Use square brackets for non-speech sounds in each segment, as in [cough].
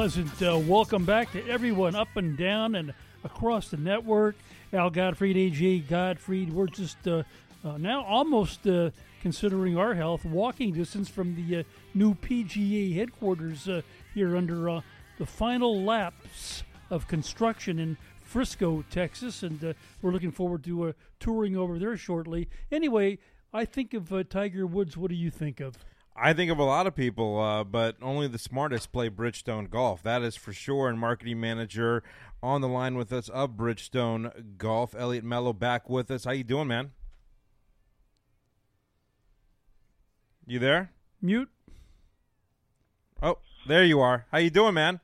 pleasant uh, welcome back to everyone up and down and across the network. Al Gottfried, AJ Gottfried, we're just uh, uh, now almost uh, considering our health walking distance from the uh, new PGA headquarters uh, here under the final laps of construction in Frisco, Texas, and we're looking forward to touring over there shortly. Anyway, I think of Tiger Woods. What do you think of? I think of a lot of people, uh, but only the smartest play Bridgestone Golf. That is for sure. And marketing manager on the line with us of Bridgestone Golf, Elliot Mello, back with us. How you doing, man? You there? Mute. Oh, there you are. How you doing, man?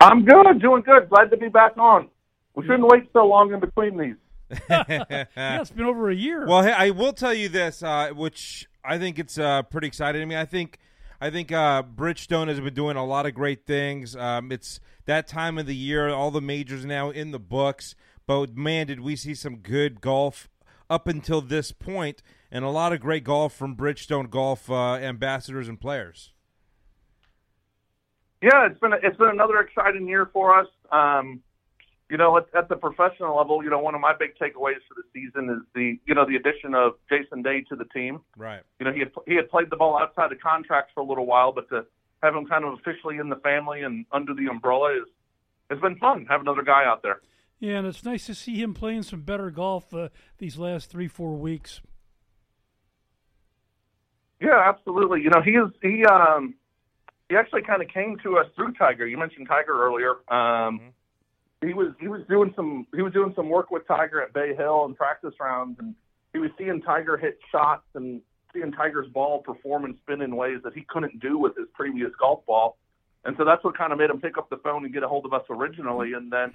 I'm good, doing good. Glad to be back on. We shouldn't wait so long in between these. Yeah, it's been over a year. Well, hey, I will tell you this, uh, which I think it's uh, pretty exciting. I mean, I think I think uh, Bridgestone has been doing a lot of great things. Um, it's that time of the year, all the majors now in the books. But man, did we see some good golf up until this point, and a lot of great golf from Bridgestone Golf uh, ambassadors and players. Yeah, it's been a, it's been another exciting year for us. Um, you know, at, at the professional level, you know, one of my big takeaways for the season is the, you know, the addition of Jason Day to the team. Right. You know, he had he had played the ball outside the contracts for a little while, but to have him kind of officially in the family and under the umbrella is has been fun. Have another guy out there. Yeah, and it's nice to see him playing some better golf uh, these last three four weeks. Yeah, absolutely. You know, he is he um he actually kind of came to us through Tiger. You mentioned Tiger earlier. Um, mm-hmm he was he was doing some he was doing some work with Tiger at Bay Hill and practice rounds, and he was seeing Tiger hit shots and seeing Tiger's ball perform and spin in ways that he couldn't do with his previous golf ball, and so that's what kind of made him pick up the phone and get a hold of us originally, and then.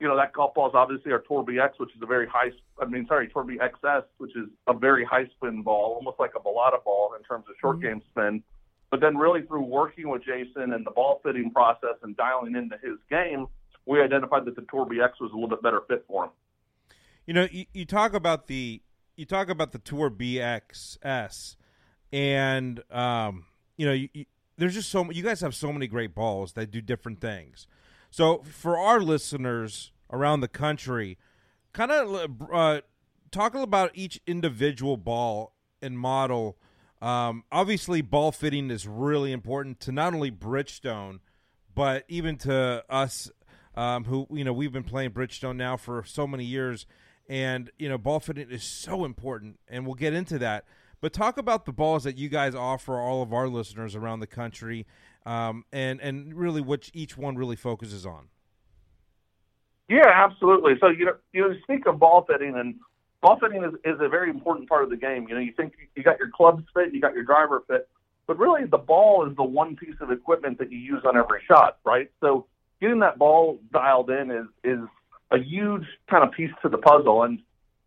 You know that golf ball is obviously our Tour BX, which is a very high. I mean, sorry, Tour BXS, which is a very high spin ball, almost like a balata ball in terms of short mm-hmm. game spin. But then, really through working with Jason and the ball fitting process and dialing into his game, we identified that the Tour BX was a little bit better fit for him. You know, you, you talk about the you talk about the Tour BXS, and um, you know, you, you, there's just so you guys have so many great balls that do different things. So for our listeners around the country, kind of uh, talk about each individual ball and model. Um, obviously, ball fitting is really important to not only Bridgestone, but even to us um, who you know we've been playing Bridgestone now for so many years, and you know ball fitting is so important, and we'll get into that. But talk about the balls that you guys offer all of our listeners around the country, um, and and really what each one really focuses on. Yeah, absolutely. So you know you speak of ball fitting, and ball fitting is, is a very important part of the game. You know, you think you got your clubs fit, you got your driver fit, but really the ball is the one piece of equipment that you use on every shot, right? So getting that ball dialed in is is a huge kind of piece to the puzzle. And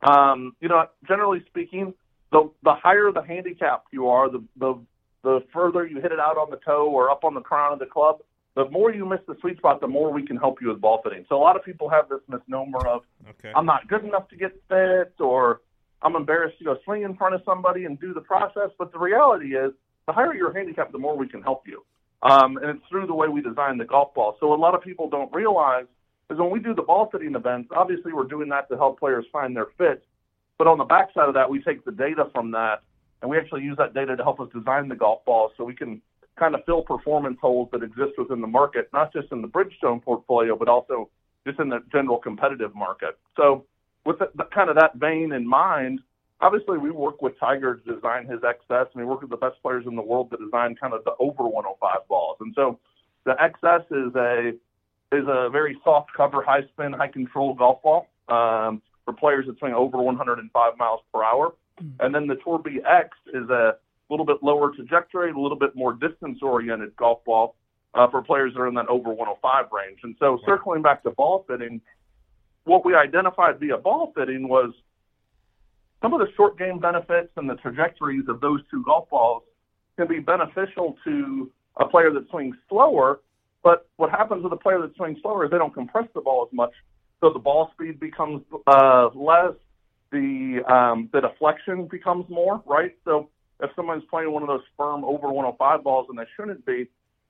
um, you know, generally speaking, the the higher the handicap you are, the the the further you hit it out on the toe or up on the crown of the club, the more you miss the sweet spot, the more we can help you with ball fitting. So a lot of people have this misnomer of okay. I'm not good enough to get fit or I'm embarrassed to go swing in front of somebody and do the process. But the reality is, the higher your handicap, the more we can help you. Um, and it's through the way we design the golf ball. So a lot of people don't realize is when we do the ball fitting events, obviously we're doing that to help players find their fit. But on the backside of that, we take the data from that and we actually use that data to help us design the golf ball so we can kind of fill performance holes that exist within the market, not just in the Bridgestone portfolio, but also just in the general competitive market. So with the, the, kind of that vein in mind, obviously we work with Tiger to design his XS, and we work with the best players in the world to design kind of the over 105 balls. And so the XS is a is a very soft cover, high spin, high control golf ball um, for players that swing over 105 miles per hour. Mm-hmm. And then the Tour BX is a little bit lower trajectory, a little bit more distance oriented golf ball uh, for players that are in that over 105 range. And so circling back to ball fitting, what we identified via ball fitting was some of the short game benefits and the trajectories of those two golf balls can be beneficial to a player that swings slower. But what happens with a player that swings slower is they don't compress the ball as much, so the ball speed becomes uh, less, the um, the deflection becomes more, right? So if someone's playing one of those firm over 105 balls and they shouldn't be,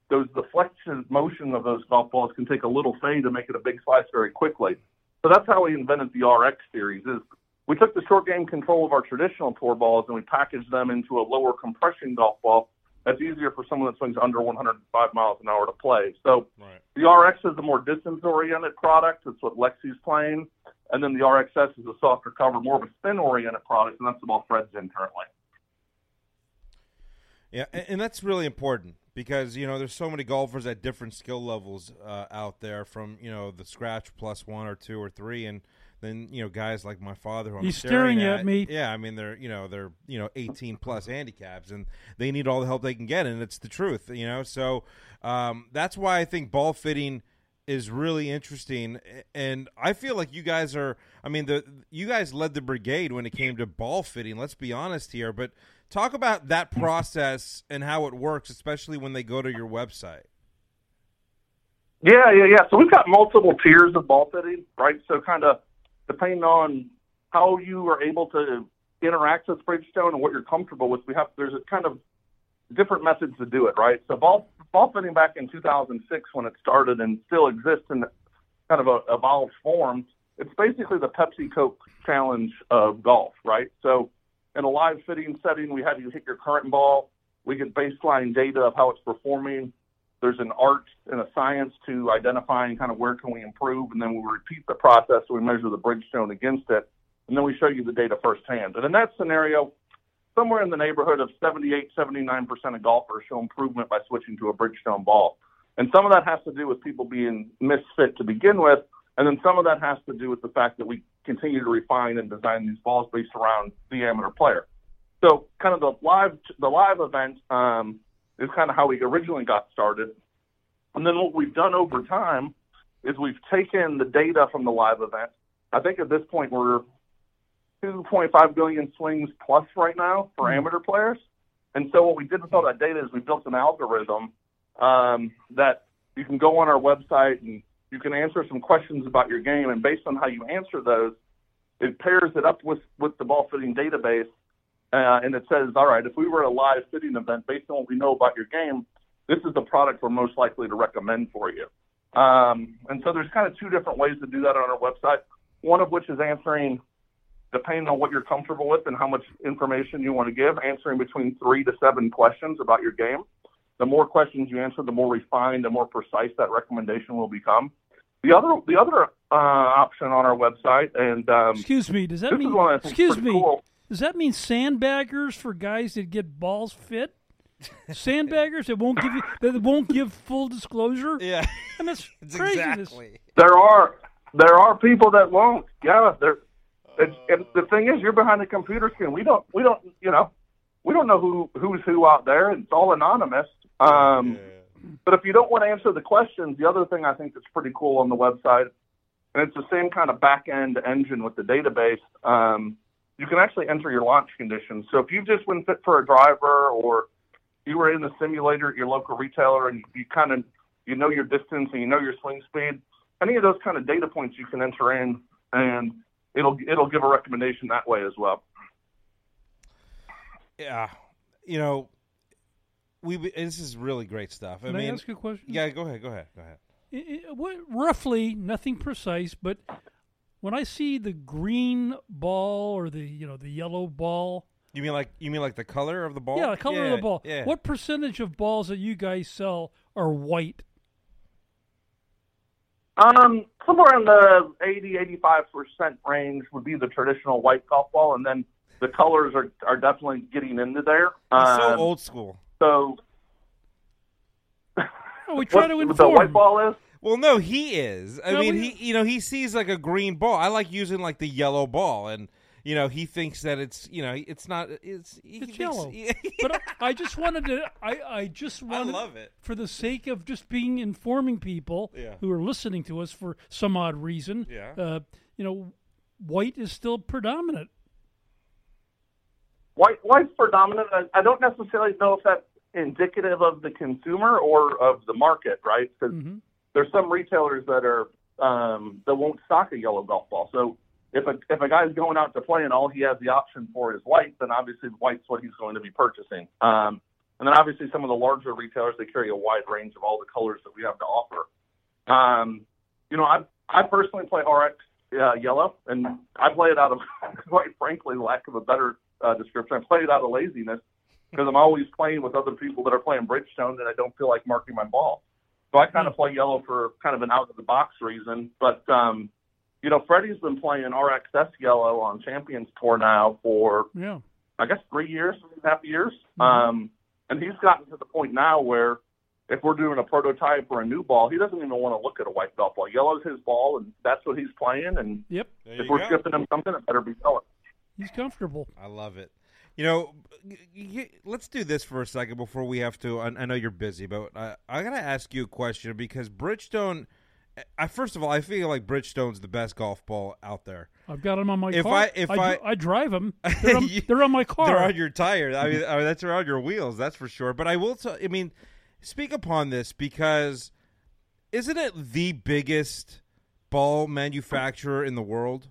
those the flexion motion of those golf balls can take a little fade to make it a big slice very quickly. So that's how we invented the RX series. Is we took the short game control of our traditional tour balls and we packaged them into a lower compression golf ball that's easier for someone that swings under 105 miles an hour to play. So right. the RX is a more distance oriented product. That's what Lexi's playing. And then the RXS is a softer cover, more of a spin oriented product, and that's the ball Fred's in currently. Yeah, and that's really important because you know there's so many golfers at different skill levels uh, out there, from you know the scratch plus one or two or three, and then you know guys like my father who I'm He's staring, at, at, me. Yeah, I mean they're you know they're you know 18 plus handicaps and they need all the help they can get, and it's the truth, you know. So um, that's why I think ball fitting is really interesting, and I feel like you guys are. I mean, the you guys led the brigade when it came to ball fitting. Let's be honest here, but talk about that process and how it works, especially when they go to your website. Yeah, yeah, yeah. So we've got multiple tiers of ball fitting, right? So kind of depending on how you are able to interact with Bridgestone and what you're comfortable with, we have there's a kind of different methods to do it, right? So ball ball fitting back in 2006 when it started and still exists in kind of a evolved form. It's basically the Pepsi Coke challenge of golf, right? So in a live fitting setting, we had you hit your current ball. We get baseline data of how it's performing there's an art and a science to identifying kind of where can we improve, and then we repeat the process. So we measure the Bridgestone against it, and then we show you the data firsthand. And in that scenario, somewhere in the neighborhood of 78, 79% of golfers show improvement by switching to a Bridgestone ball. And some of that has to do with people being misfit to begin with, and then some of that has to do with the fact that we continue to refine and design these balls based around the amateur player. So, kind of the live the live event um, is kind of how we originally got started. And then what we've done over time is we've taken the data from the live event. I think at this point we're 2.5 billion swings plus right now for mm-hmm. amateur players. And so what we did with all that data is we built an algorithm um, that you can go on our website and you can answer some questions about your game. And based on how you answer those, it pairs it up with, with the ball fitting database uh, and it says, all right, if we were at a live fitting event, based on what we know about your game, this is the product we're most likely to recommend for you. Um, and so there's kind of two different ways to do that on our website. One of which is answering, depending on what you're comfortable with and how much information you want to give, answering between three to seven questions about your game. The more questions you answer, the more refined the more precise that recommendation will become. The other, the other uh, option on our website, and um, excuse me, does that mean? Excuse me. Cool. Does that mean sandbaggers for guys that get balls fit? Sandbaggers that won't give you that won't give full disclosure. [laughs] Yeah, and that's [laughs] craziness. Exactly. There are there are people that won't. Yeah, there. Uh, and the thing is, you're behind the computer screen. We don't we don't you know we don't know who who's who out there. It's all anonymous. Um, yeah. But if you don't want to answer the questions, the other thing I think that's pretty cool on the website, and it's the same kind of back end engine with the database. Um, you can actually enter your launch conditions. So if you just went fit for a driver or you were in the simulator at your local retailer and you kind of you know your distance and you know your swing speed, any of those kind of data points you can enter in and it'll it'll give a recommendation that way as well. Yeah, you know, we this is really great stuff. I Can mean, I ask you a question? Yeah, go ahead. Go ahead. Go ahead. It, it, what, roughly, nothing precise, but when I see the green ball or the you know the yellow ball. You mean like you mean like the color of the ball? Yeah, the color yeah, of the ball. Yeah. What percentage of balls that you guys sell are white? Um, somewhere in the 80, 85 percent range would be the traditional white golf ball, and then the colors are are definitely getting into there. Um, so old school. So, we [laughs] try to inform. The white ball is. Well, no, he is. I No, mean, we- he you know he sees like a green ball. I like using like the yellow ball, and you know he thinks that it's you know it's not it's he It's thinks- yellow. [laughs] But I, I just wanted to. I, I just I wanted love it. for the sake of just being informing people Yeah. who are listening to us for some odd reason. Yeah. Uh, you know, white is still predominant. White white's predominant. I, I don't necessarily know if that's indicative of the consumer or of the market, right? Because Mhm. There's some retailers that are um, that won't stock a yellow golf ball. So if a if a guy's going out to play and all he has the option for is white, then obviously white's what he's going to be purchasing. Um, And then obviously some of the larger retailers they carry a wide range of all the colors that we have to offer. Um, you know, I I personally play RX uh, yellow, and I play it out of [laughs] quite frankly lack of a better uh, description. I play it out of laziness because I'm always playing with other people that are playing Bridgestone, and I don't feel like marking my ball. So I kind of play yellow for kind of an out of the box reason. But um, you know, Freddie's been playing RXS yellow on Champions Tour now for Yeah. I guess three years, three and a half years. Mhm. Um, and he's gotten to the point now where if we're doing a prototype or a new ball, he doesn't even want to look at a white golf ball. Yellow's his ball, and that's what he's playing. And Yep. If we're go. shipping him something, it better be yellow. He's comfortable. I love it. You know, let's do this for a second before we have to. I, I know you're busy, but I, I gotta ask you a question because Bridgestone. I first of all, I feel like Bridgestone's the best golf ball out there. I've got them on my If car. I- if dr- I- I drive them. [laughs] They're on, You- they're on my car. They're on your tire. I mean, I mean, that's around your wheels. That's for sure. But I will. T- I mean, speak upon this because isn't it the biggest ball manufacturer in the world?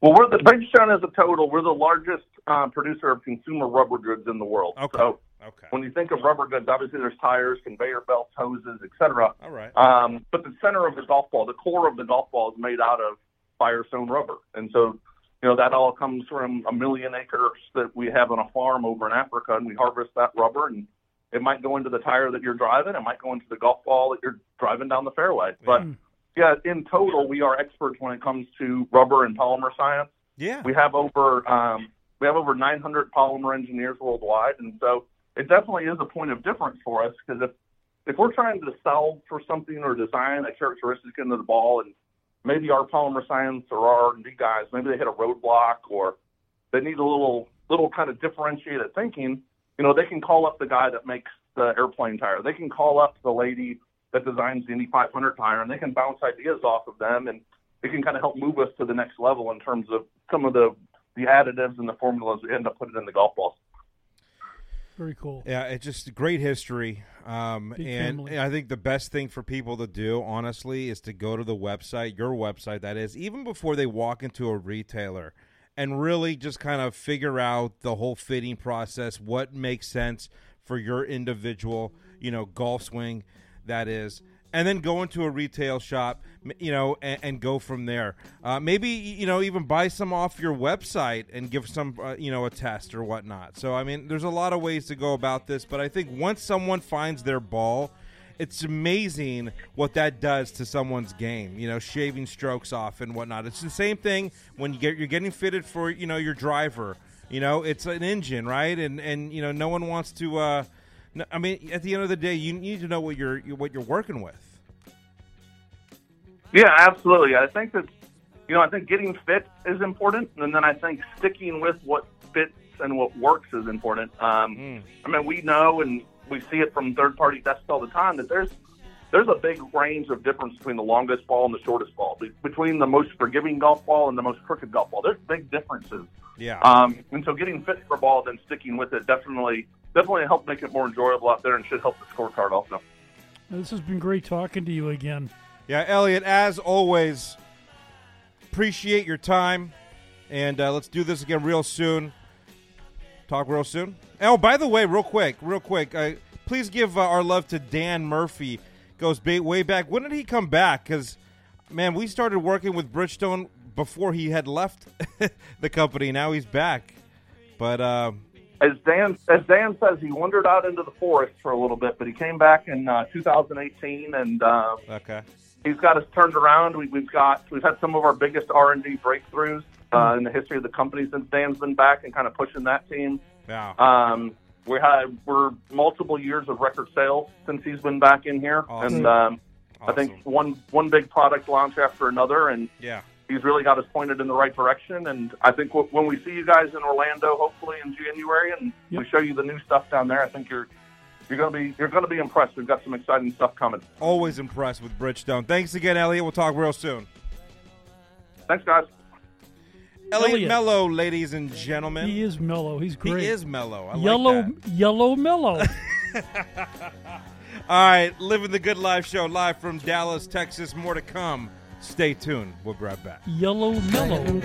Well, we're the Bridgestone as a total. We're the largest uh, producer of consumer rubber goods in the world. Okay. So Okay. when you think of rubber goods, obviously there's tires, conveyor belts, hoses, etc. All right. Um, but the center of the golf ball, the core of the golf ball, is made out of Firestone rubber, and so you know that all comes from a million acres that we have on a farm over in Africa, and we harvest that rubber, and it might go into the tire that you're driving, it might go into the golf ball that you're driving down the fairway. But yeah, in total, we are experts when it comes to rubber and polymer science. Yeah. We have over um, we have over 900 polymer engineers worldwide, and so it definitely is a point of difference for us because if if we're trying to solve for something or design a characteristic into the ball, and maybe our polymer science or our R&D guys maybe they hit a roadblock or they need a little little kind of differentiated thinking, you know, they can call up the guy that makes the airplane tire. They can call up the lady that designs the Indy 500 tire, and they can bounce ideas off of them, and it can kind of help move us to the next level in terms of some of the the additives and the formulas we end up putting in the golf balls. Very cool. Yeah, it's just great history. Um, Big and family. I think the best thing for people to do, honestly, is to go to the website, your website, that is, even before they walk into a retailer, and really just kind of figure out the whole fitting process, what makes sense for your individual, you know, golf swing, that is. And then go into a retail shop, you know, and, and go from there. Uh, maybe you know even buy some off your website and give some, uh, you know, a test or whatnot. So I mean, there's a lot of ways to go about this, but I think once someone finds their ball, it's amazing what that does to someone's game. You know, shaving strokes off and whatnot. It's the same thing when you get you're getting fitted for you know your driver. You know, it's an engine, right? And and you know, no one wants to. Uh, no, I mean, at the end of the day, you need to know what you're what you're working with. Yeah, absolutely. I think that you know, I think getting fit is important, and then I think sticking with what fits and what works is important. Um, Mm. I mean, we know and we see it from third-party tests all the time that there's there's a big range of difference between the longest ball and the shortest ball, Be- between the most forgiving golf ball and the most crooked golf ball. There's big differences. Yeah. Um, and so getting fit for a ball, then sticking with it, definitely definitely help make it more enjoyable out there, and should help the scorecard also. This has been great talking to you again. Yeah, Elliot, as always, appreciate your time, and uh, let's do this again real soon. Talk real soon. Oh, by the way, real quick, real quick, uh, please give uh, our love to Dan Murphy. Goes ba- way back. When did he come back? Because, man, we started working with Bridgestone before he had left [laughs] the company. Now he's back. But uh, as Dan as Dan says, he wandered out into the forest for a little bit, but he came back in uh, 2018, and uh, okay, he's got us turned around. We, we've got we've had some of our biggest R and D breakthroughs uh, in the history of the company since Dan's been back, and kind of pushing that team. wow, Um, we had we're multiple years of record sales since he's been back in here, Awesome. and um, I think one one big product launch after another, and yeah, he's really got us pointed in the right direction. And I think w- when we see you guys in Orlando, hopefully in January, and Yep. we show you the new stuff down there, I think you're you're gonna be you're gonna be impressed. We've got some exciting stuff coming. always impressed with Bridgestone. Thanks again, Elliot. We'll talk real soon. Thanks, guys. Elliot, Elliot. Mello, ladies and gentlemen. He is mellow. He's great. He is mellow. I yellow, like that. yellow mellow. [laughs] All right, living the good life show live from Dallas, Texas. More to come. Stay tuned. We'll be right back. yellow mellow.